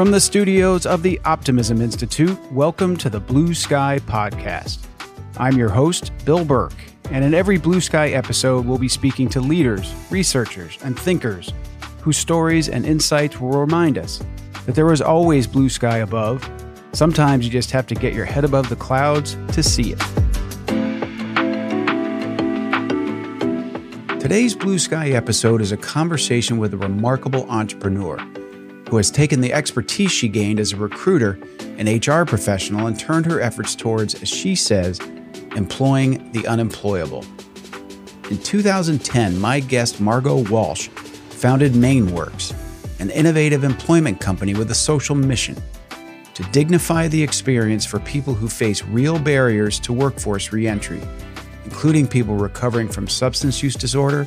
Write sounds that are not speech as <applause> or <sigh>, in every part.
From the studios of the Optimism Institute, welcome to the Blue Sky Podcast. I'm your host, Bill Burke, and in every Blue Sky episode, we'll be speaking to leaders, researchers, and thinkers whose stories and insights will remind us that there is always blue sky above. Sometimes you just have to get your head above the clouds to see it. Today's Blue Sky episode is a conversation with a remarkable entrepreneur who has taken the expertise she gained as a recruiter and HR professional and turned her efforts towards, as she says, employing the unemployable. In 2010, my guest Margo Walsh founded MaineWorks, an innovative employment company with a social mission to dignify the experience for people who face real barriers to workforce reentry, including people recovering from substance use disorder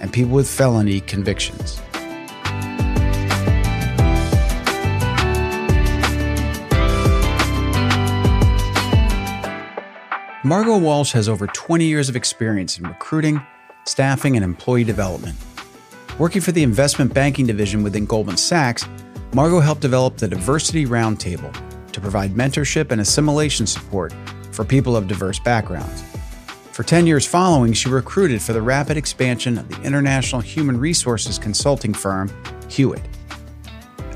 and people with felony convictions. Margo Walsh has over 20 years of experience in recruiting, staffing, and employee development. Working for the investment banking division within Goldman Sachs, Margo helped develop the Diversity Roundtable to provide mentorship and assimilation support for people of diverse backgrounds. For 10 years following, she recruited for the rapid expansion of the international human resources consulting firm, Hewitt.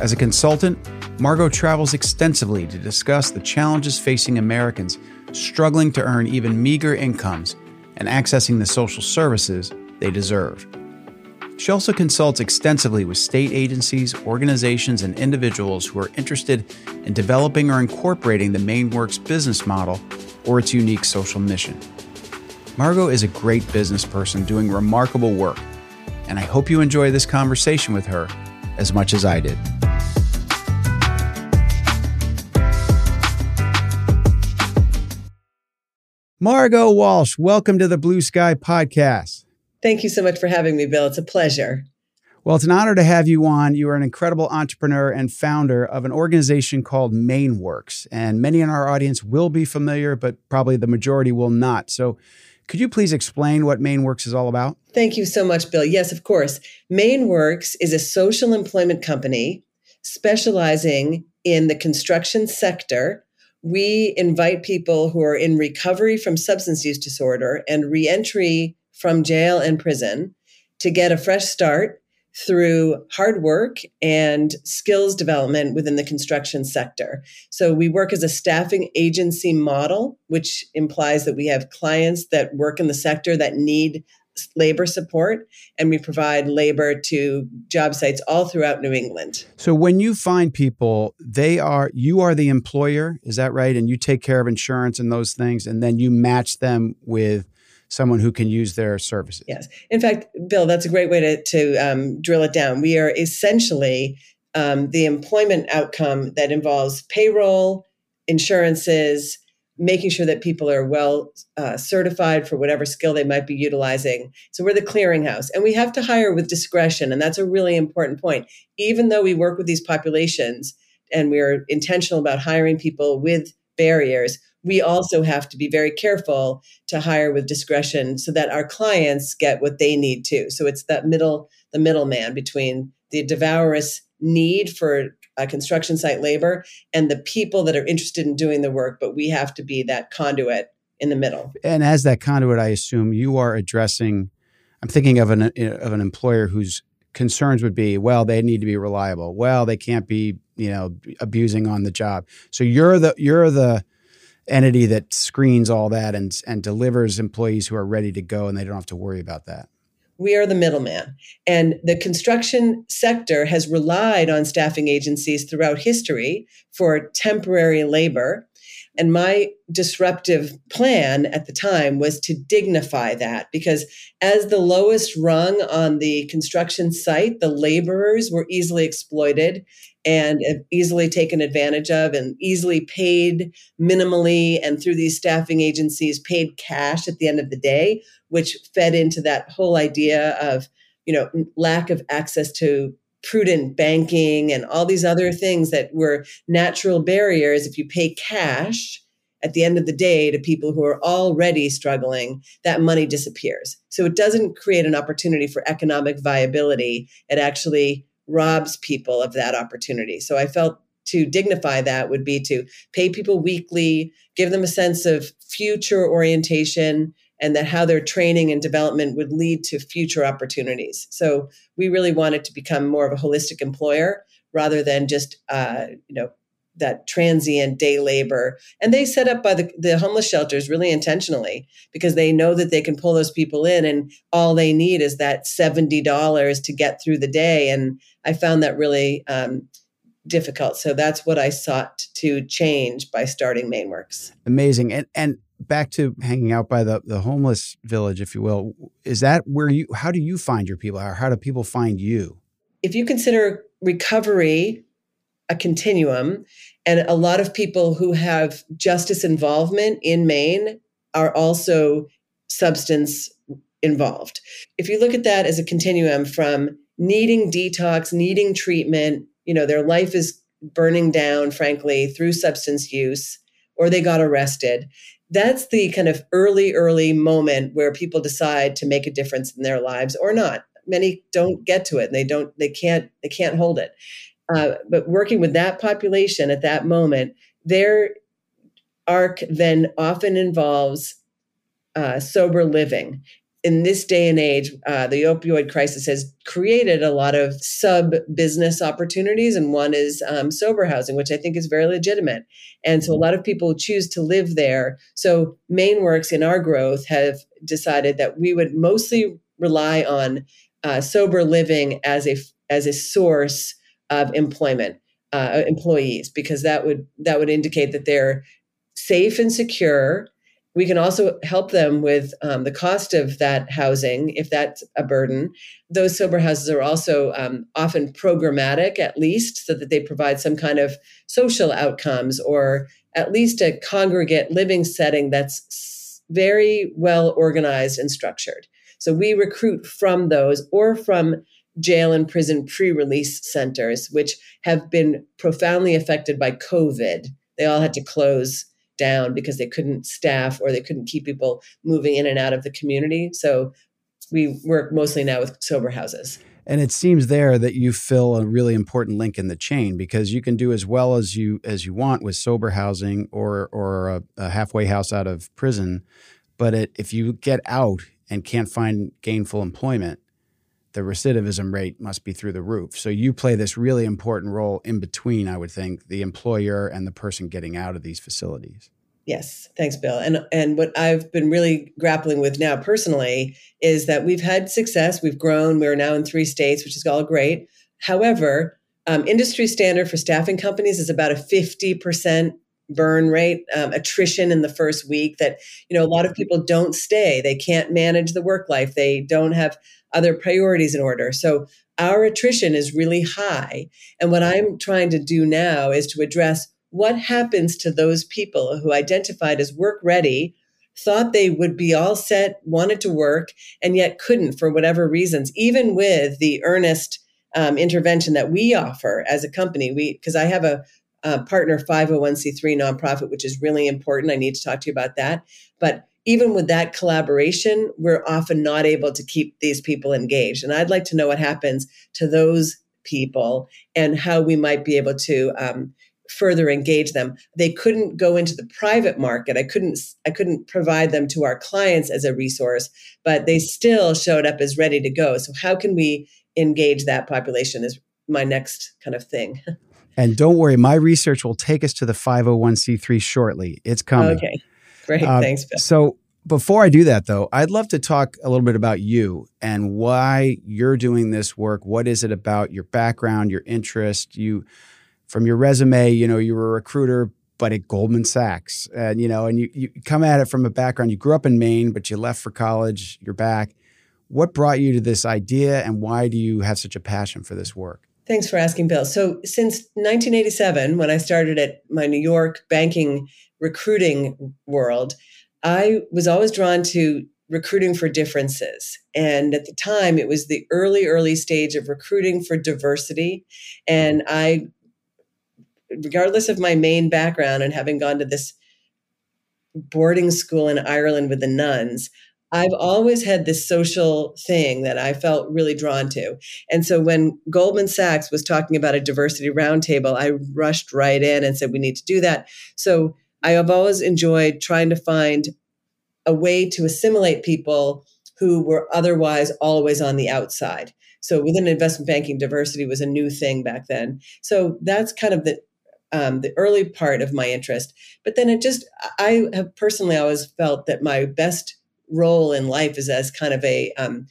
As a consultant, Margo travels extensively to discuss the challenges facing Americans struggling to earn even meager incomes and accessing the social services they deserve. She also consults extensively with state agencies, organizations, and individuals who are interested in developing or incorporating the MaineWorks business model or its unique social mission. Margo is a great business person doing remarkable work, and I hope you enjoy this conversation with her as much as I did. Margo Walsh, welcome to the Blue Sky Podcast. Thank you so much for having me, Bill. It's a pleasure. Well, it's an honor to have you on. You are an incredible entrepreneur and founder of an organization called MaineWorks. And many in our audience will be familiar, but probably the majority will not. So, could you please explain what MaineWorks is all about? Thank you so much, Bill. Yes, of course. MaineWorks is a social employment company specializing in the construction sector we invite people who are in recovery from substance use disorder and reentry from jail and prison to get a fresh start through hard work and skills development within the construction sector. So we work as a staffing agency model, which implies that we have clients that work in the sector that need labor support and we provide labor to job sites all throughout New England. So when you find people, they are you are the employer, is that right? And you take care of insurance and those things and then you match them with someone who can use their services. Yes. In fact, Bill, that's a great way to, to um, drill it down. We are essentially um, the employment outcome that involves payroll, insurances, making sure that people are well uh, certified for whatever skill they might be utilizing. So we're the clearinghouse, and we have to hire with discretion, and that's a really important point. Even though we work with these populations and we're intentional about hiring people with barriers, we also have to be very careful to hire with discretion so that our clients get what they need too. So it's that middle, the middleman between the devourous need for uh, construction site labor and the people that are interested in doing the work, but we have to be that conduit in the middle. And as that conduit, I assume you are addressing. I'm thinking of an of an employer whose concerns would be, well, they need to be reliable. Well, they can't be, you know, abusing on the job. So you're the you're the entity that screens all that and and delivers employees who are ready to go and they don't have to worry about that we are the middleman. And the construction sector has relied on staffing agencies throughout history for temporary labor. And my disruptive plan at the time was to dignify that because, as the lowest rung on the construction site, the laborers were easily exploited and easily taken advantage of and easily paid minimally and through these staffing agencies paid cash at the end of the day which fed into that whole idea of you know lack of access to prudent banking and all these other things that were natural barriers. If you pay cash at the end of the day to people who are already struggling that money disappears. So it doesn't create an opportunity for economic viability. It actually robs people of that opportunity so i felt to dignify that would be to pay people weekly, give them a sense of future orientation, and that how their training and development would lead to future opportunities. So we really wanted to become more of a holistic employer rather than just uh, you know that transient day labor. And they set up by the, the homeless shelters really intentionally because they know that they can pull those people in and all they need is that $70 to get through the day. And I found that really um, difficult. So that's what I sought to change by starting MaineWorks. Amazing. And, and back to hanging out by the, the homeless village, if you will, is that where you, how do you find your people? Or how do people find you? If you consider recovery a continuum. And a lot of people who have justice involvement in Maine are also substance involved. If you look at that as a continuum from needing detox, needing treatment, you know, their life is burning down, frankly, through substance use, or they got arrested. That's the kind of early, early moment where people decide to make a difference in their lives or not. Many don't get to it and they don't, they can't, they can't hold it. Uh, but working with that population at that moment, their arc then often involves uh, sober living. In this day and age, uh, the opioid crisis has created a lot of sub business opportunities, and one is um, sober housing, which I think is very legitimate. And so a lot of people choose to live there. So, MaineWorks in our growth have decided that we would mostly rely on uh, sober living as a as a source of employment uh, employees because that would that would indicate that they're safe and secure. We can also help them with um, the cost of that housing if that's a burden. Those sober houses are also um, often programmatic, at least, so that they provide some kind of social outcomes or at least a congregate living setting that's very well organized and structured. So we recruit from those or from jail and prison pre release centers, which have been profoundly affected by COVID. They all had to close down because they couldn't staff or they couldn't keep people moving in and out of the community. So we work mostly now with sober houses. And it seems there that you fill a really important link in the chain because you can do as well as you as you want with sober housing or or a, a halfway house out of prison, but it, if you get out and can't find gainful employment, the recidivism rate must be through the roof. So you play this really important role in between, I would think, the employer and the person getting out of these facilities. Yes, thanks, Bill. And and what I've been really grappling with now personally is that we've had success. We've grown. We're now in three states, which is all great. However, um, industry standard for staffing companies is about a fifty percent burn rate, um, attrition in the first week. That you know a lot of people don't stay. They can't manage the work life. They don't have other priorities in order. So our attrition is really high. And what I'm trying to do now is to address what happens to those people who identified as work ready, thought they would be all set, wanted to work, and yet couldn't for whatever reasons, even with the earnest um, intervention that we offer as a company. We because I have a, partner 501c3 nonprofit, which is really important. I need to talk to you about that. But even with that collaboration, we're often not able to keep these people engaged. And I'd like to know what happens to those people and how we might be able to um, further engage them. They couldn't go into the private market. I couldn't I couldn't provide them to our clients as a resource, but they still showed up as ready to go. So how can we engage that population is my next kind of thing. <laughs> And don't worry, my research will take us to the 501c3 shortly. It's coming. Okay. Great. Uh, Thanks, Bill. So before I do that, though, I'd love to talk a little bit about you and why you're doing this work. What is it about your background, your interest? You, from your resume, you know, you were a recruiter, but at Goldman Sachs, and you know, and you you come at it from a background. You grew up in Maine, but you left for college. You're back. What brought you to this idea, and why do you have such a passion for this work? Thanks for asking, Bill. So, since 1987, when I started at my New York banking recruiting world, I was always drawn to recruiting for differences. And at the time, it was the early, early stage of recruiting for diversity. And I, regardless of my Maine background and having gone to this boarding school in Ireland with the nuns, I've always had this social thing that I felt really drawn to. And so when Goldman Sachs was talking about a diversity roundtable, I rushed right in and said, we need to do that. So I have always enjoyed trying to find a way to assimilate people who were otherwise always on the outside. So within investment banking, diversity was a new thing back then. So that's kind of the um, the early part of my interest. But then it just, I have personally always felt that my best role in life is as kind of a um,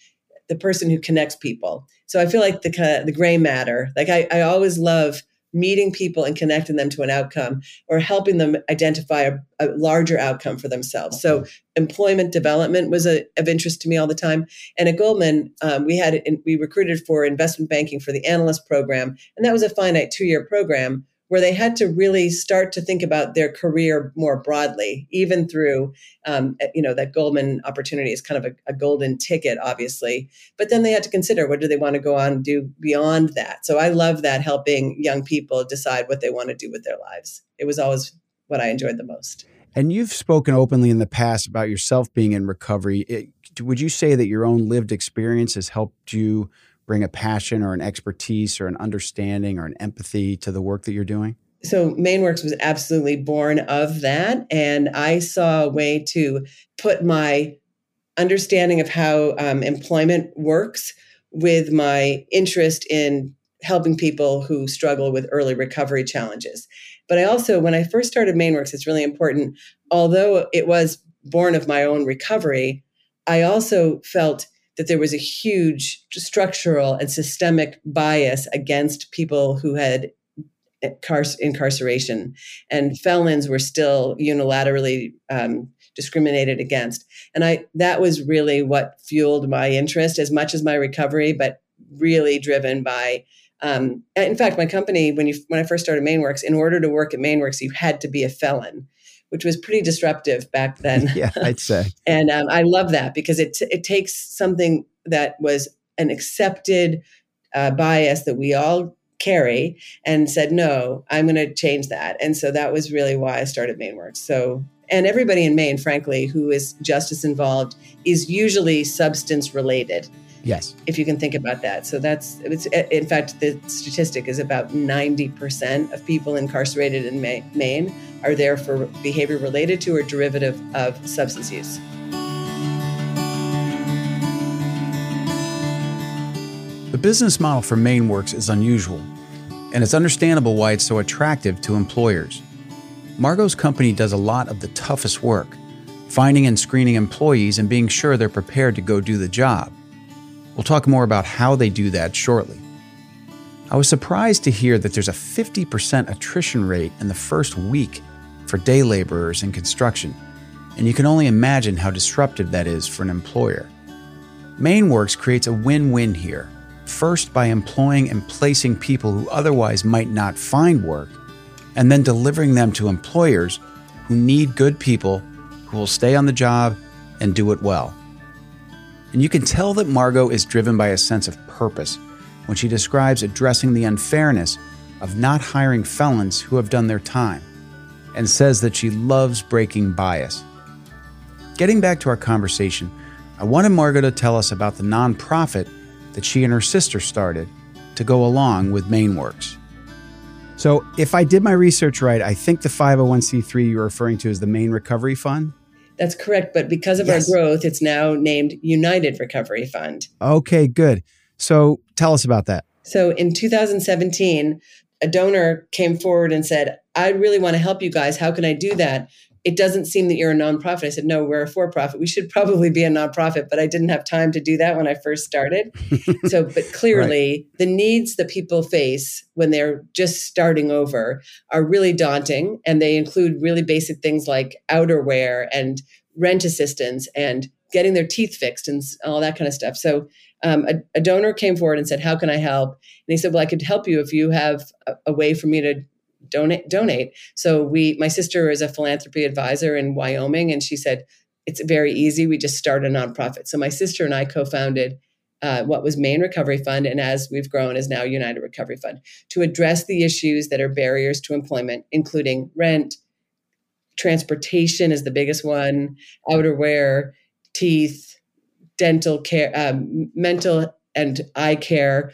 the person who connects people. So I feel like the kind of the gray matter. Like I, I always love meeting people and connecting them to an outcome or helping them identify a, a larger outcome for themselves. So employment development was a, of interest to me all the time. And at Goldman, um, we had we recruited for investment banking for the analyst program, and that was a finite two year program where they had to really start to think about their career more broadly, even through, um, you know, that Goldman opportunity is kind of a, a, golden ticket, obviously. But then they had to consider what do they want to go on and do beyond that. So I love that helping young people decide what they want to do with their lives. It was always what I enjoyed the most. And you've spoken openly in the past about yourself being in recovery. It, would you say that your own lived experience has helped you bring a passion or an expertise or an understanding or an empathy to the work that you're doing? So MaineWorks was absolutely born of that. And I saw a way to put my understanding of how um, employment works with my interest in helping people who struggle with early recovery challenges. But I also, when I first started MaineWorks, it's really important, although it was born of my own recovery, I also felt that there was a huge structural and systemic bias against people who had incarceration, and felons were still unilaterally um, discriminated against. And I that was really what fueled my interest as much as my recovery, but really driven by. Um, in fact, my company, when you when I first started MaineWorks, in order to work at MaineWorks, you had to be a felon which was pretty disruptive back then. <laughs> yeah, I'd say. <laughs> and um, I love that because it it takes something that was an accepted uh, bias that we all carry and said, no, I'm going to change that. And so that was really why I started MaineWorks. So, and everybody in Maine, frankly, who is justice involved is usually substance related. Yes. If you can think about that. So that's, it's, in fact, the statistic is about 90% of people incarcerated in Maine are there for behavior related to or derivative of substance use. The business model for MaineWorks is unusual, and it's understandable why it's so attractive to employers. Margo's company does a lot of the toughest work, finding and screening employees and being sure they're prepared to go do the job. We'll talk more about how they do that shortly. I was surprised to hear that there's a 50% attrition rate in the first week for day laborers in construction, and you can only imagine how disruptive that is for an employer. MaineWorks creates a win win here. First, by employing and placing people who otherwise might not find work, and then delivering them to employers who need good people who will stay on the job and do it well. And you can tell that Margo is driven by a sense of purpose when she describes addressing the unfairness of not hiring felons who have done their time, and says that she loves breaking bias. Getting back to our conversation, I wanted Margo to tell us about the nonprofit that she and her sister started to go along with MaineWorks. So, if I did my research right, I think the 501c3 you're referring to is the Maine Recovery Fund. That's correct. But because of yes. our growth, it's now named United Recovery Fund. Okay, good. So tell us about that. So in 2017, a donor came forward and said, I really want to help you guys. How can I do that? It doesn't seem that you're a nonprofit. I said, No, we're a for profit. We should probably be a nonprofit, but I didn't have time to do that when I first started. <laughs> so, but clearly, right. the needs that people face when they're just starting over are really daunting. And they include really basic things like outerwear and rent assistance and getting their teeth fixed and all that kind of stuff. So, um, a, a, donor came forward and said, "How can I help?" And he said, "Well, I could help you if you have a, a way for me to donate donate. So we my sister is a philanthropy advisor in wyoming and she said it's very easy. We just start a nonprofit. So my sister and i co-founded uh, what was maine recovery fund and as we've grown is now united recovery fund to address the issues that are barriers to employment including rent transportation is the biggest one outerwear teeth, dental care, um, mental and eye care,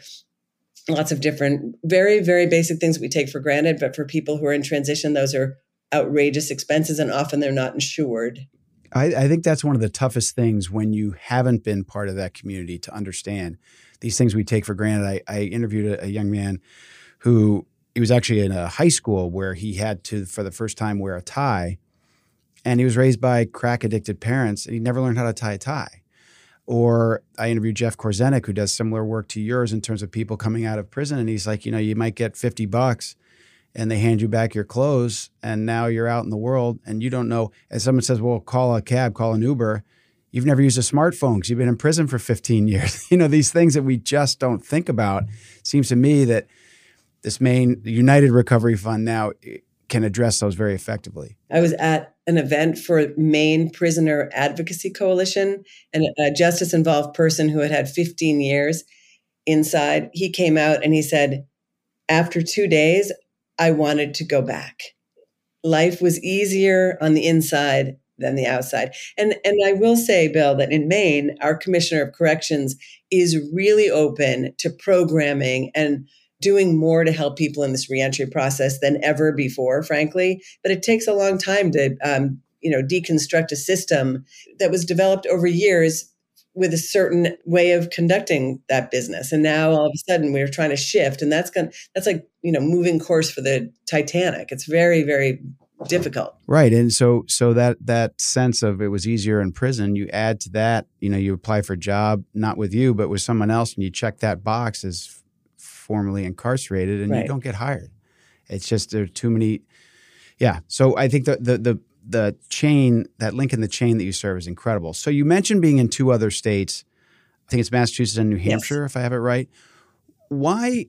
lots of different, very, very basic things we take for granted. But for people who are in transition, those are outrageous expenses and often they're not insured. I, I, think that's one of the toughest things when you haven't been part of that community to understand these things we take for granted. I, I interviewed a, a, young man who he was actually in a high school where he had to, for the first time, wear a tie. And he was raised by crack addicted parents and he never learned how to tie a tie. Or I interviewed Jeff Korzenik, who does similar work to yours in terms of people coming out of prison. And he's like, you know, you might get 50 bucks and they hand you back your clothes and now you're out in the world and you don't know. As someone says well call a cab call an uber. You've never used a smartphone because you've been in prison for 15 <laughs> years. You know these things that we just don't think about. Seems to me that this main united recovery fund now eh, can address those very effectively. I was at an event for maine prisoner advocacy coalition and a justice involved person who had had 15 years inside he came out and he said after two days I wanted to go back. Life was easier on the inside than the outside. And and I will say, Bill, that in Maine, our Commissioner of Corrections is really open to programming and doing more to help people in this reentry process than ever before, frankly. But it takes a long time to um, you know deconstruct a system that was developed over years with a certain way of conducting that business. And now all of a sudden we're trying to shift and that's going that's like you know moving course for the titanic. It's very very difficult. Right and so so that that sense of it was easier in prison you add to that you know you apply for a job not with you but with someone else and you check that box as formerly incarcerated and right. you don't get hired it's just there are too many yeah so i think the the the the chain, that link in the chain that you serve is incredible. So you mentioned being in two other states. I think it's Massachusetts and New Hampshire, yes. if I have it right. Why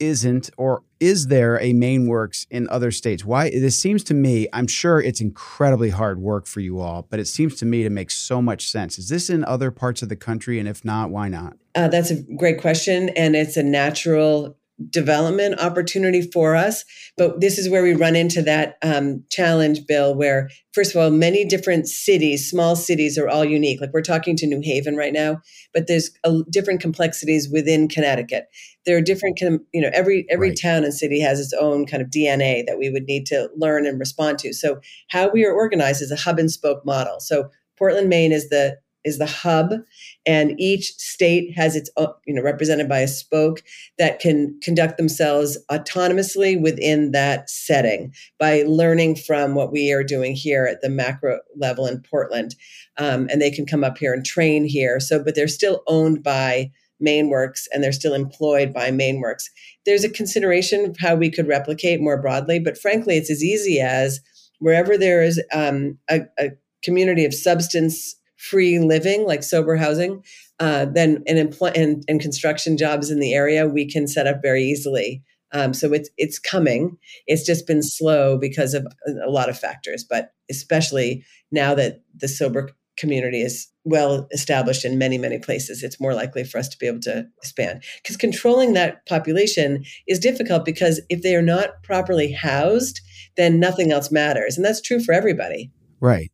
isn't or is there a MaineWorks in other states? Why this seems to me, I'm sure it's incredibly hard work for you all, but it seems to me to make so much sense. Is this in other parts of the country? And if not, why not? Uh, that's a great question. And it's a natural development opportunity for us. But this is where we run into that um, challenge, Bill, where, first of all, many different cities, small cities, are all unique. Like we're talking to New Haven right now, but there's a, different complexities within Connecticut. There are different, you know, every every right. town and city has its own kind of DNA that we would need to learn and respond to. So how we are organized is a hub and spoke model. So Portland, Maine is the is the hub and each state has its you know represented by a spoke that can conduct themselves autonomously within that setting by learning from what we are doing here at the macro level in portland um, and they can come up here and train here so but they're still owned by MaineWorks and they're still employed by MaineWorks. There's a consideration of how we could replicate more broadly, but frankly, it's as easy as wherever there is um, a, a community of substance free living, like sober housing, uh, then and, employ- and, and construction jobs in the area, we can set up very easily. Um, so it's it's coming. It's just been slow because of a lot of factors, but especially now that the sober community is well established in many many places, it's more likely for us to be able to expand. Because controlling that population is difficult because if they are not properly housed, then nothing else matters, and that's true for everybody. Right.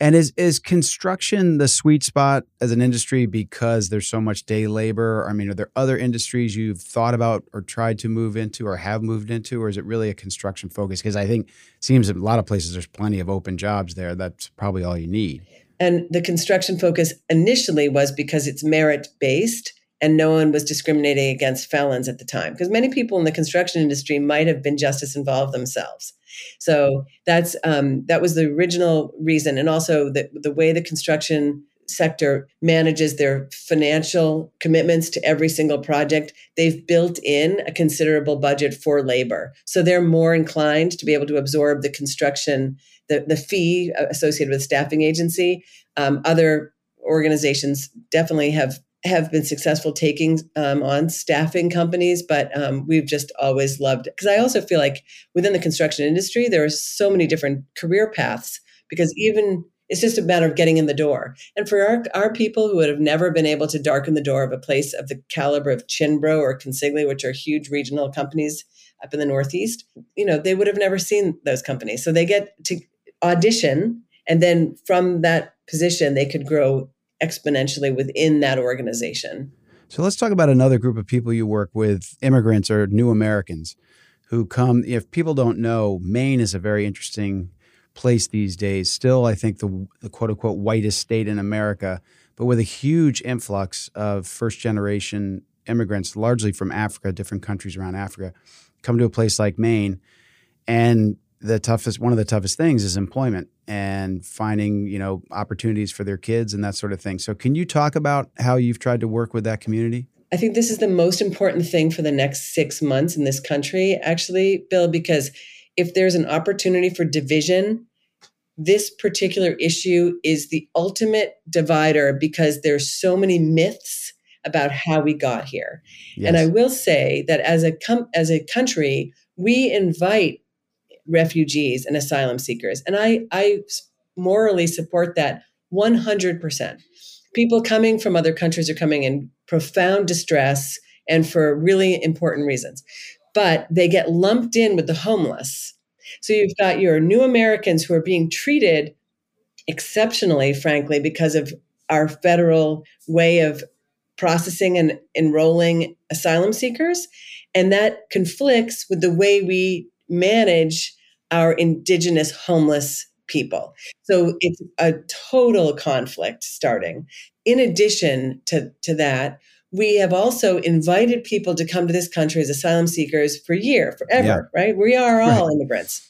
And is is construction the sweet spot as an industry because there's so much day labor? I mean, are there other industries you've thought about or tried to move into or have moved into, or is it really a construction focus? Because I think it seems a lot of places there's plenty of open jobs there. That's probably all you need. And the construction focus initially was because it's merit based and no one was discriminating against felons at the time because many people in the construction industry might have been justice involved themselves so that's um, that was the original reason, and also the the way the construction sector manages their financial commitments to every single project, they've built in a considerable budget for labor. So they're more inclined to be able to absorb the construction, the, the fee associated with staffing agency. Um, other organizations definitely have have been successful taking um, on staffing companies, but um, we've just always loved. Because I also feel like within the construction industry, there are so many different career paths because even it's just a matter of getting in the door. And for our, our people who would have never been able to darken the door of a place of the caliber of Cianbro or Consigli, which are huge regional companies up in the Northeast, you know, they would have never seen those companies. So they get to audition and then from that position they could grow exponentially within that organization. So let's talk about another group of people you work with immigrants or new Americans who come. If people don't know, Maine is a very interesting place these days. Still, I think the, the quote unquote whitest state in America, but with a huge influx of first generation immigrants, largely from Africa, different countries around Africa, come to a place like Maine. And the toughest, one of the toughest things is employment and finding, you know, opportunities for their kids and that sort of thing. So, can you talk about how you've tried to work with that community? I think this is the most important thing for the next six months in this country, actually, Bill, because if there's an opportunity for division, this particular issue is the ultimate divider because there's so many myths about how we got here. Yes. And I will say that as a com- as a country, we invite refugees and asylum seekers, and I I morally support that 100%. People coming from other countries are coming in profound distress and for really important reasons. But they get lumped in with the homeless. So you've got your new Americans who are being treated exceptionally, frankly, because of our federal way of processing and enrolling asylum seekers. And that conflicts with the way we manage our indigenous homeless people. So it's a total conflict starting. In addition to, to that, we have also invited people to come to this country as asylum seekers for year, forever, yeah. right? We are all right. immigrants.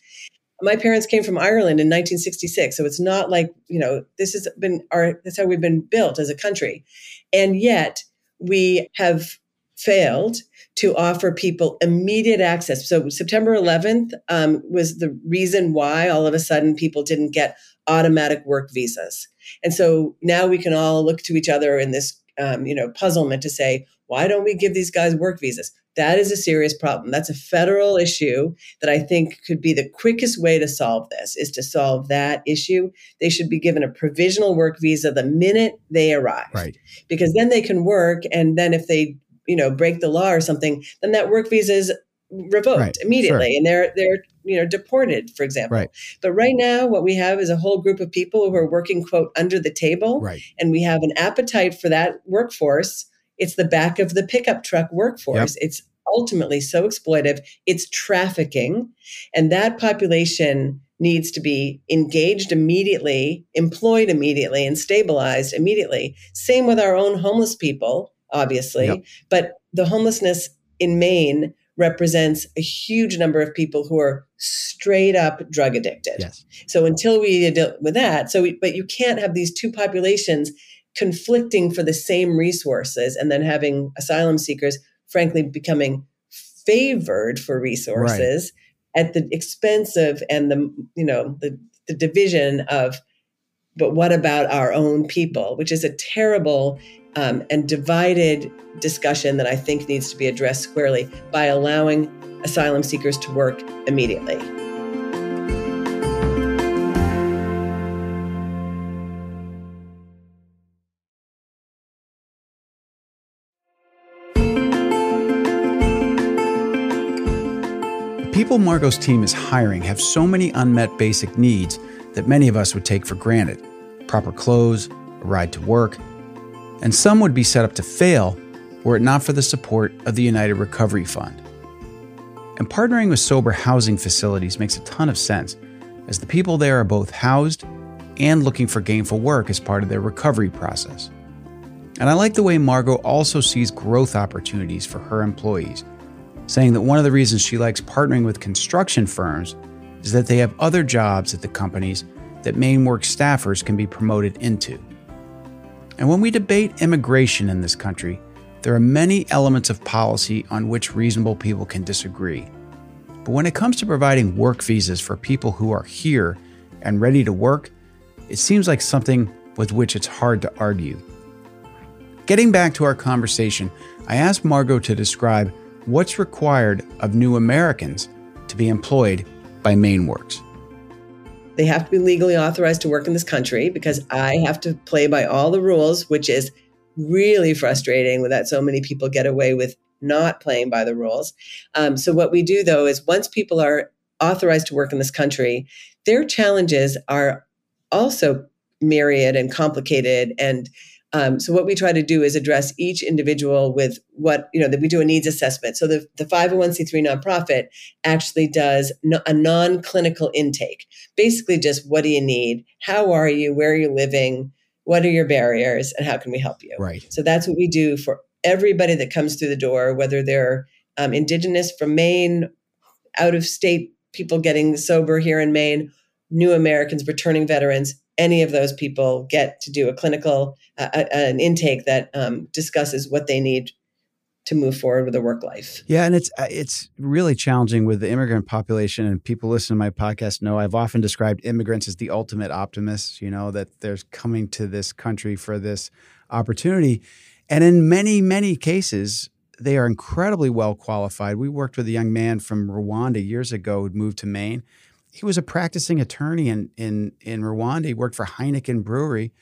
My parents came from Ireland in 1966, so it's not like, you know, this has been our that's how we've been built as a country. And yet we have failed to offer people immediate access. So September 11th um, was the reason why all of a sudden people didn't get automatic work visas. And so now we can all look to each other in this, um, you know, puzzlement to say, why don't we give these guys work visas? That is a serious problem. That's a federal issue that I think could be the quickest way to solve this is to solve that issue. They should be given a provisional work visa the minute they arrive. Right. Because then they can work and then if they, you know, break the law or something, then that work visa is revoked right. immediately sure. and they're they're you know deported for example right. but right now what we have is a whole group of people who are working quote under the table right. and we have an appetite for that workforce it's the back of the pickup truck workforce. Yep. It's ultimately so exploitive. It's trafficking. And that population needs to be engaged immediately, employed immediately, and stabilized immediately. Same with our own homeless people, obviously. Yep. But the homelessness in Maine represents a huge number of people who are straight up drug addicted. Yes. So until we deal with that, so we, but you can't have these two populations conflicting for the same resources and then having asylum seekers frankly becoming favored for resources right. at the expense of and the you know the, the division of but what about our own people which is a terrible um, and divided discussion that i think needs to be addressed squarely by allowing asylum seekers to work immediately. People Margo's team is hiring have so many unmet basic needs that many of us would take for granted. Proper clothes, a ride to work, and some would be set up to fail were it not for the support of the United Recovery Fund. And partnering with sober housing facilities makes a ton of sense, as the people there are both housed and looking for gainful work as part of their recovery process. And I like the way Margo also sees growth opportunities for her employees saying that one of the reasons she likes partnering with construction firms is that they have other jobs at the companies that main work staffers can be promoted into. And when we debate immigration in this country, there are many elements of policy on which reasonable people can disagree. But when it comes to providing work visas for people who are here and ready to work, it seems like something with which it's hard to argue. Getting back to our conversation, I asked Margo to describe what's required of new Americans to be employed by MaineWorks? They have to be legally authorized to work in this country because I have to play by all the rules, which is really frustrating that so many people get away with not playing by the rules. Um, so, what we do though is once people are authorized to work in this country, their challenges are also myriad and complicated and Um, so what we try to do is address each individual with what you know that we do a needs assessment. So the the 501c3 nonprofit actually does no, a non-clinical intake. Basically, just what do you need? How are you? Where are you living? What are your barriers? And how can we help you? Right. So that's what we do for everybody that comes through the door, whether they're um, indigenous from Maine, out of state people getting sober here in Maine, new Americans, returning veterans, any of those people get to do a clinical, uh, an intake that um, discusses what they need to move forward with their work life. Yeah, and it's uh, it's really challenging with the immigrant population. And people listen to my podcast know I've often described immigrants as the ultimate optimists. You know that they're coming to this country for this opportunity, and in many many cases, they are incredibly well qualified. We worked with a young man from Rwanda years ago who'd moved to Maine. He was a practicing attorney in in in Rwanda. He worked for Heineken Brewery,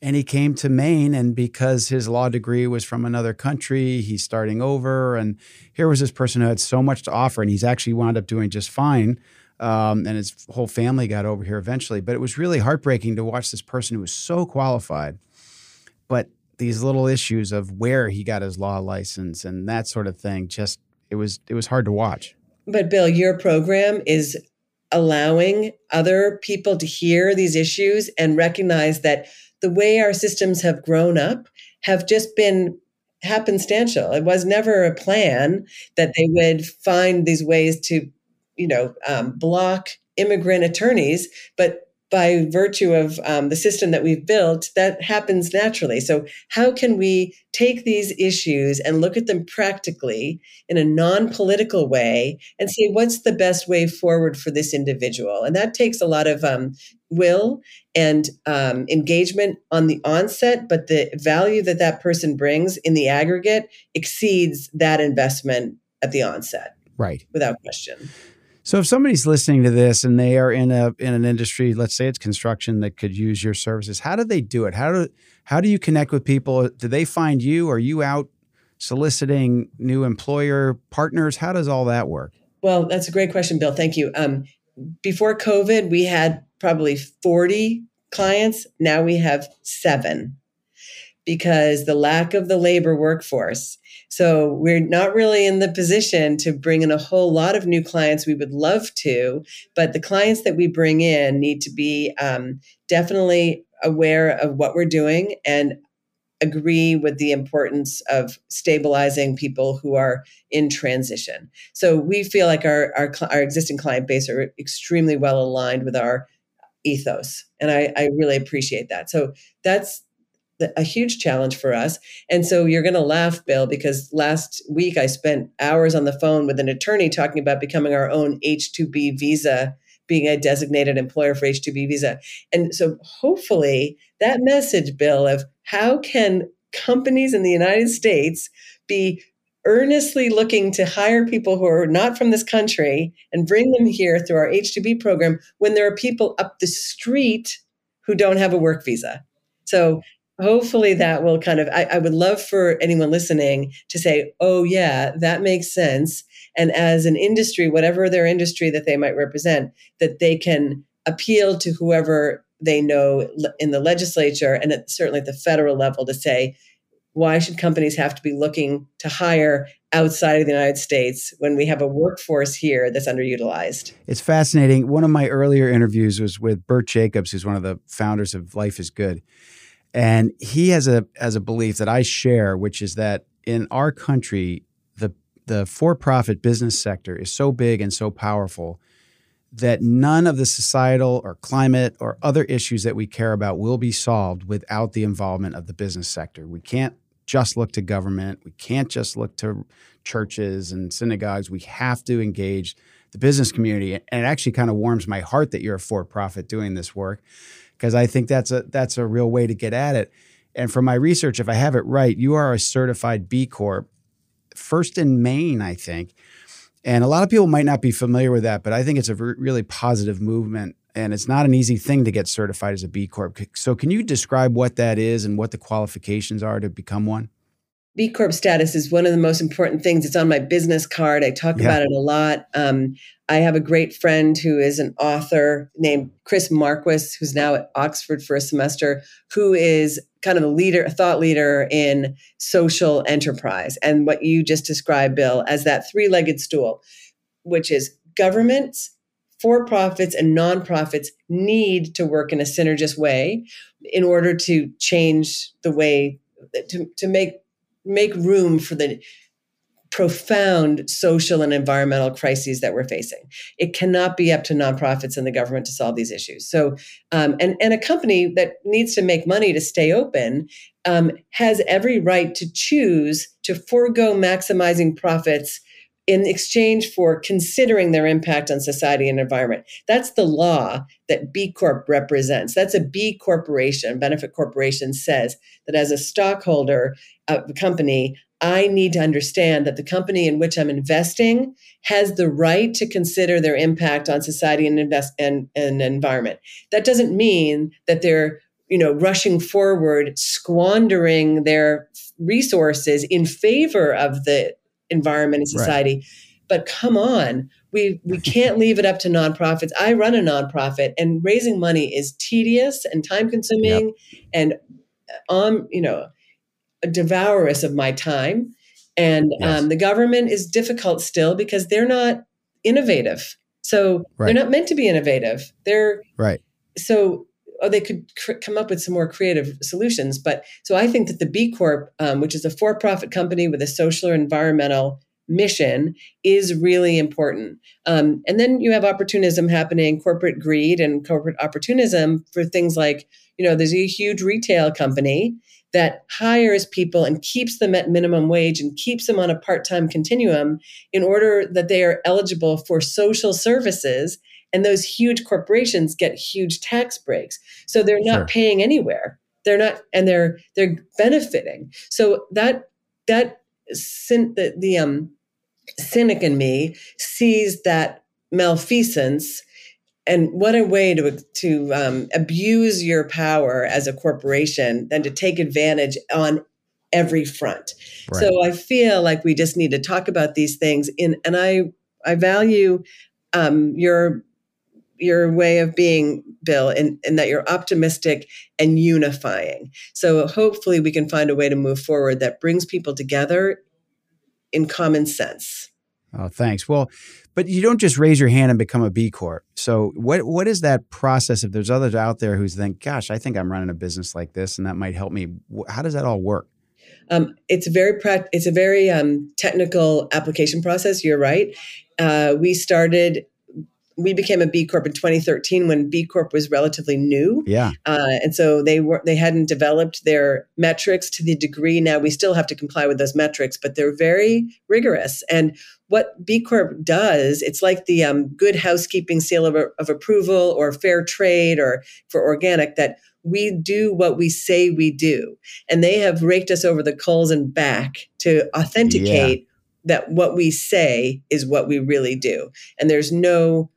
and he came to Maine. And because his law degree was from another country, he's starting over. And here was this person who had so much to offer, and he's actually wound up doing just fine. Um, and his whole family got over here eventually. But it was really heartbreaking to watch this person who was so qualified, but these little issues of where he got his law license and that sort of thing just it was it was hard to watch but bill your program is allowing other people to hear these issues and recognize that the way our systems have grown up have just been happenstantial. It was never a plan that they would find these ways to you know um, block immigrant attorneys but by virtue of um, the system that we've built, that happens naturally. So, how can we take these issues and look at them practically in a non political way and say, what's the best way forward for this individual? And that takes a lot of um, will and um, engagement on the onset, but the value that that person brings in the aggregate exceeds that investment at the onset. Right. Without question. So if somebody's listening to this and they are in a in an industry, let's say it's construction that could use your services, how do they do it? How do how do you connect with people? Do they find you? Are you out soliciting new employer partners? How does all that work? Well, that's a great question, Bill. Thank you. Um, before COVID, we had probably 40 clients. Now we have seven because the lack of the labor workforce so we're not really in the position to bring in a whole lot of new clients. We would love to, but the clients that we bring in need to be um, definitely aware of what we're doing and agree with the importance of stabilizing people who are in transition. So we feel like our our, our existing client base are extremely well aligned with our ethos, and I, I really appreciate that. So that's a huge challenge for us. And so you're going to laugh, Bill, because last week I spent hours on the phone with an attorney talking about becoming our own H 2B visa, being a designated employer for H 2B visa. And so hopefully that message, Bill, of how can companies in the United States be earnestly looking to hire people who are not from this country and bring them here through our H2B program when there are people up the street who don't have a work visa. So hopefully that will kind of I, I, would love for anyone listening to say oh yeah that makes sense and as an industry whatever their industry that they might represent that they can appeal to whoever they know in the legislature and at, certainly at the federal level to say why should companies have to be looking to hire outside of the United States when we have a workforce here that's underutilized? It's fascinating. One of my earlier interviews was with Bert Jacobs, who's one of the founders of Life is Good. And he has a has a belief that I share, which is that in our country, the the for-profit business sector is so big and so powerful that none of the societal or climate or other issues that we care about will be solved without the involvement of the business sector. We can't just look to government. We can't just look to churches and synagogues. We have to engage the business community. And it actually kind of warms my heart that you're a for profit doing this work because I think that's a that's a real way to get at it. And from my research, if I have it right, you are a certified B Corp, first in Maine, I think. And a lot of people might not be familiar with that, but I think it's a really positive movement. And it's not an easy thing to get certified as a B Corp. So, can you describe what that is and what the qualifications are to become one? B Corp status is one of the most important things. It's on my business card. I talk yeah. about it a lot. Um, I have a great friend who is an author named Chris Marquis, who's now at Oxford for a semester, who is kind of a leader, a thought leader in social enterprise, and what you just described, Bill, as that three-legged stool, which is governments, for profits and nonprofits need to work in a synergist way in order to change the way to, to make make room for the profound social and environmental crises that we're facing. It cannot be up to nonprofits and the government to solve these issues. So, um, and and a company that needs to make money to stay open um, has every right to choose to forego maximizing profits in exchange for considering their impact on society and environment. That's the law that B Corp represents. That's a B corporation, benefit corporation says that as a stockholder of a company, I need to understand that the company in which I'm investing has the right to consider their impact on society and invest and, and environment. That doesn't mean that they're you know rushing forward squandering their resources in favor of the environment and society. Right. But come on, we we can't <laughs> leave it up to nonprofits. I run a nonprofit, and raising money is tedious and time consuming, yep. and um, you know, devourous of my time. And yes. um, the government is difficult still because they're not innovative. So right. they're not meant to be innovative. They're right. So or they could cr- come up with some more creative solutions. But so I think that the B Corp, um, which is a for profit company with a social or environmental mission, is really important. Um, and then you have opportunism happening, corporate greed and corporate opportunism for things like, you know, there's a huge retail company that hires people and keeps them at minimum wage and keeps them on a part time continuum in order that they are eligible for social services and those huge corporations get huge tax breaks so they're not sure. paying anywhere they're not and they're they're benefiting so that that the, the um cynic in me sees that malfeasance and what a way to to um, abuse your power as a corporation than to take advantage on every front. Right. So I feel like we just need to talk about these things in and I I value um, your your way of being, Bill, and, and that you're optimistic and unifying. So hopefully we can find a way to move forward that brings people together in common sense. Oh, thanks. Well, but you don't just raise your hand and become a B Corp. So what what is that process? If there's others out there who think, "Gosh, I think I'm running a business like this, and that might help me," how does that all work? Um, it's very pra- it's a very um, technical application process. You're right. Uh, we started we became a B Corp in 2013 when B Corp was relatively new. Yeah. Uh, and so they were they hadn't developed their metrics to the degree now we still have to comply with those metrics, but they're very rigorous. And what B Corp does, it's like the um, good housekeeping seal of, of approval or fair trade or for organic that we do what we say we do. And they have raked us over the coals and back to authenticate yeah. that what we say is what we really do. And there's no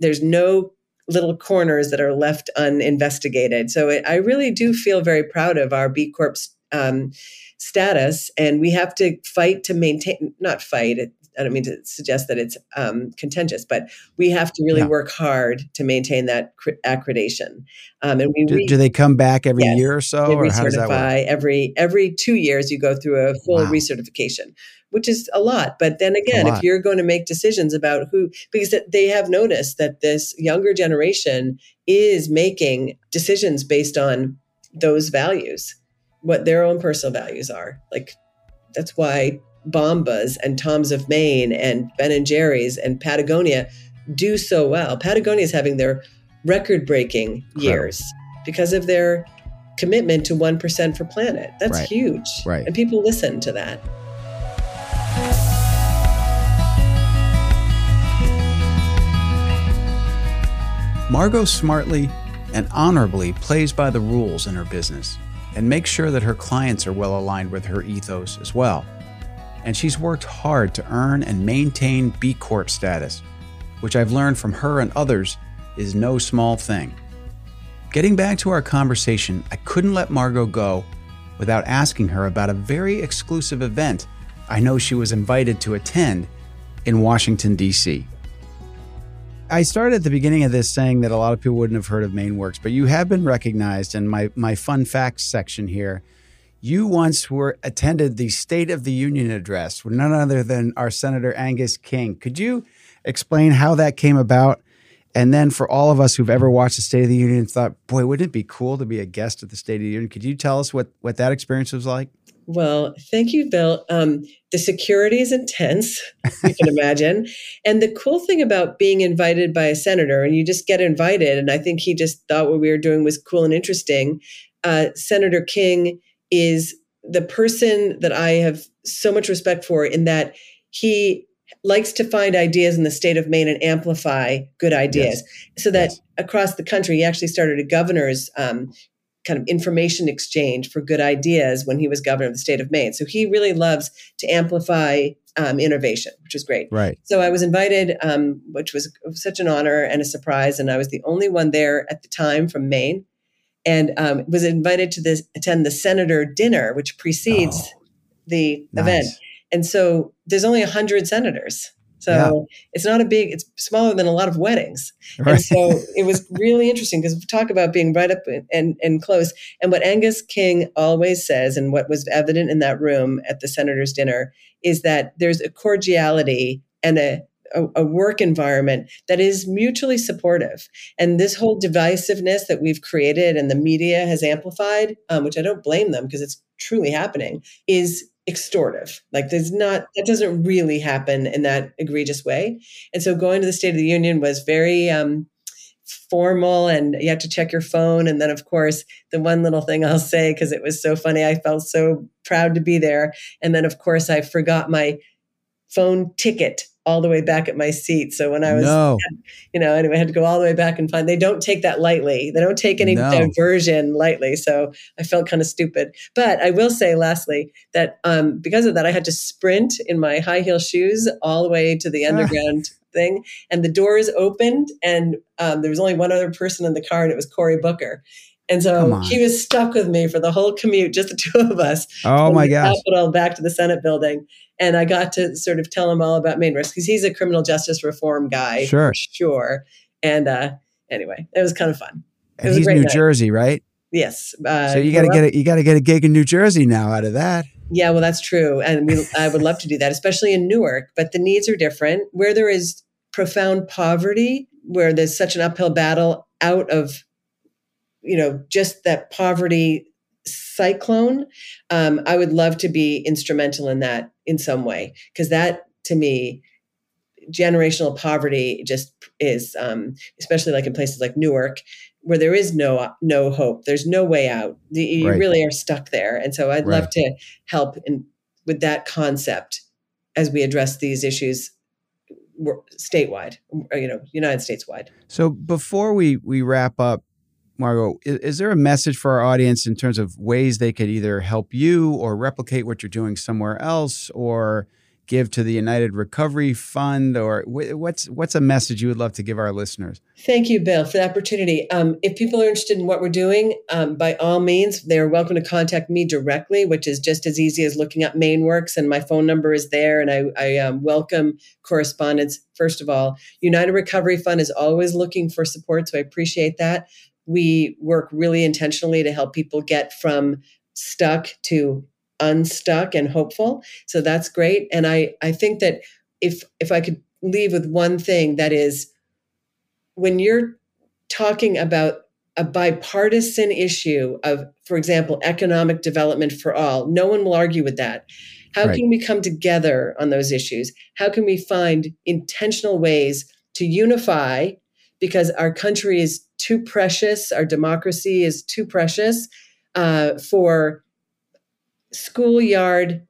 there's no little corners that are left uninvestigated. So it, I really do feel very proud of our B Corp um, status, and we have to fight to maintain. Not fight. It, I don't mean to suggest that it's um, contentious, but we have to really yeah. work hard to maintain that cr- accreditation. Um, and we do, re- do, they come back every yes, year or so, or how does that work? Every every two years, you go through a full wow. recertification which is a lot. But then again, if you're going to make decisions about who, because they have noticed that this younger generation is making decisions based on those values, what their own personal values are. Like that's why Bombas and Tom's of Maine and Ben and Jerry's and Patagonia do so well. Patagonia is having their record breaking years because of their commitment to 1% for planet. That's right. huge. Right. And people listen to that. Margo smartly and honorably plays by the rules in her business and makes sure that her clients are well aligned with her ethos as well. And she's worked hard to earn and maintain B Corp status, which I've learned from her and others is no small thing. Getting back to our conversation, I couldn't let Margo go without asking her about a very exclusive event I know she was invited to attend in Washington, D.C. I started at the beginning of this saying that a lot of people wouldn't have heard of MaineWorks, but you have been recognized in my my fun facts section here. You once were attended the State of the Union address with none other than our Senator Angus King. Could you explain how that came about? And then for all of us who've ever watched the State of the Union thought, boy, wouldn't it be cool to be a guest at the State of the Union? Could you tell us what what that experience was like? Well, thank you, Bill. Um, the security is intense, you can imagine. <laughs> And the cool thing about being invited by a senator, and you just get invited, and I think he just thought what we were doing was cool and interesting. Uh, senator King is the person that I have so much respect for in that he likes to find ideas in the state of Maine and amplify good ideas. Yes. So that yes. across the country, he actually started a governor's um, kind of information exchange for good ideas when he was governor of the state of Maine. So he really loves to amplify um, innovation, which was great. Right. So I was invited, um, which was such an honor and a surprise, and I was the only one there at the time from Maine, and um, was invited to this attend the senator dinner, which precedes oh, the nice. event. And so there's only a hundred senators. So yeah. it's not a big, it's smaller than a lot of weddings. Right. And so it was really interesting because we talk about being right up and, and close. And what Angus King always says, and what was evident in that room at the senator's dinner, is that there's a cordiality and a, a, a work environment that is mutually supportive. And this whole divisiveness that we've created and the media has amplified, um, which I don't blame them because it's truly happening, is extortive. Like there's not that doesn't really happen in that egregious way. And so going to the State of the Union was very um, formal and you have to check your phone and then of course the one little thing i'll say because it was so funny i felt so proud to be there and then of course i forgot my phone ticket all the way back at my seat. So when I was, no. you know, anyway, I had to go all the way back and find. They don't take that lightly. They don't take any no. diversion lightly. So I felt kind of stupid. But I will say, lastly, that um, because of that, I had to sprint in my high heel shoes all the way to the ah. underground. thing and the doors opened and um, there was only one other person in the car and it was Cory Booker and so he was stuck with me for the whole commute, just the <laughs> two of us. Oh my gosh. Capitol back to the Senate building. And I got to sort of tell him all about MaineWorks because he's a criminal justice reform guy. Sure. sure. And uh, anyway, it was kind of fun. And he's New night. Jersey, right? Yes. Uh, so you got to get a, you got to get a gig in New Jersey now out of that. Yeah, well, that's true, and we, I would love to do that, especially in Newark. But the needs are different. Where there is profound poverty, where there's such an uphill battle out of you know, just that poverty cyclone. Um, I would love to be instrumental in that in some way because that to me generational poverty just is um, especially like in places like newark where there is no no hope there's no way out you right. really are stuck there and so i'd right. love to help in, with that concept as we address these issues statewide you know united states wide so before we we wrap up Margo, is, is, there a message for our audience in terms of ways they could either help you or replicate what you're doing somewhere else or give to the United Recovery Fund or what's what's a message you would love to give our listeners? Thank you, Bill, for the opportunity. Um, if people are interested in what we're doing, um, by all means, they're welcome to contact me directly, which is just as easy as looking up MaineWorks, and my phone number is there. And I, I um, welcome correspondence. First of all, United Recovery Fund is always looking for support, so I appreciate that we work really intentionally to help people get from stuck to unstuck and hopeful. So that's great. And i i think that if if i could leave with one thing that is when you're talking about a bipartisan issue of for example economic development for all no one will argue with that. How right. can we come together on those issues? How can we find intentional ways to unify because our country is too precious, our democracy is too precious uh, for schoolyard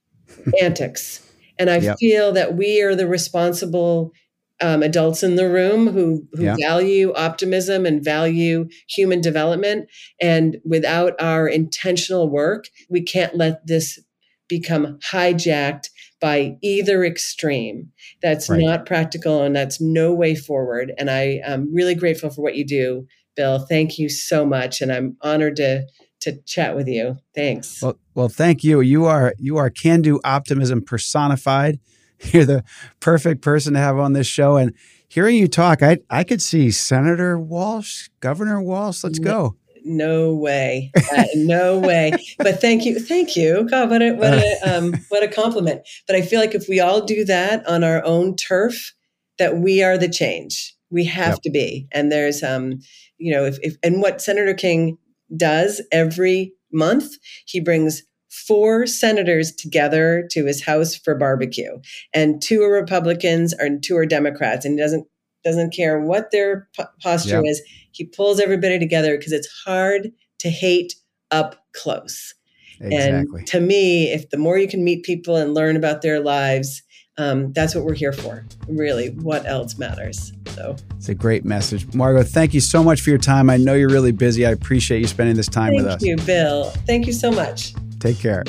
<laughs> antics. And I yep. feel that we are the responsible um, adults in the room who, who value optimism and value human development. And without our intentional work, we can't let this become hijacked by either extreme. That's right. not practical and that's no way forward. And I am really grateful for what you do, Bill. Thank you so much. And I'm honored to to chat with you. Thanks. Well, well, thank you. You are you are can do optimism personified. <laughs> you're the perfect person to have on this show. And hearing you talk, I I could see Senator Walsh, Governor Walsh. Let's go. No way, uh, no way. But thank you, thank you. God, what a what a <laughs> um, what a compliment. But I feel like if we all do that on our own turf, that we are the change. We have yep. to be. And there's um, you know, if, if and what Senator King does every month, he brings four senators together to his house for barbecue and two are republicans and two are democrats and he doesn't doesn't care what their p- posture is he pulls everybody together because it's hard to hate up close. Exactly. and to me if the more you can meet people and learn about their lives um, that's what we're here for really what else matters so. It's a great message. Margo thank you so much for your time. I know you're really busy. I appreciate you spending this time thank with us. thank you bill. Thank you so much. Take care.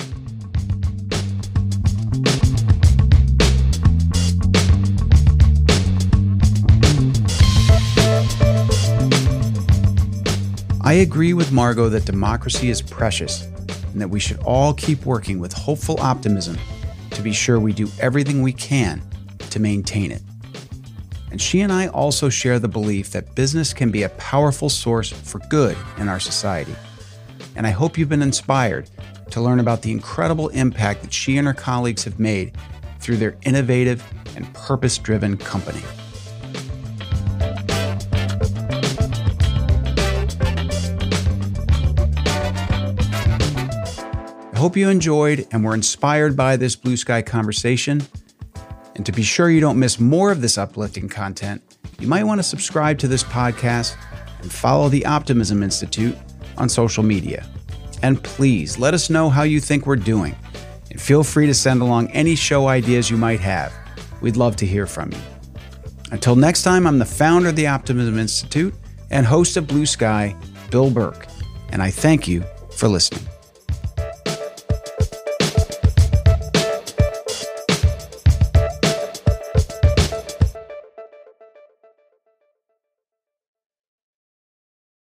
I agree with Margo that democracy is precious and that we should all keep working with hopeful optimism to be sure we do everything we can to maintain it. And she and I also share the belief that business can be a powerful source for good in our society. And I hope you've been inspired to learn about the incredible impact that she and her colleagues have made through their innovative and purpose driven company. I hope you enjoyed and were inspired by this blue sky conversation. And to be sure you don't miss more of this uplifting content, you might want to subscribe to this podcast and follow the Optimism Institute on social media. And please let us know how you think we're doing. And feel free to send along any show ideas you might have. We'd love to hear from you. Until next time, I'm the founder of the Optimism Institute and host of Blue Sky, Bill Burke, and I thank you for listening.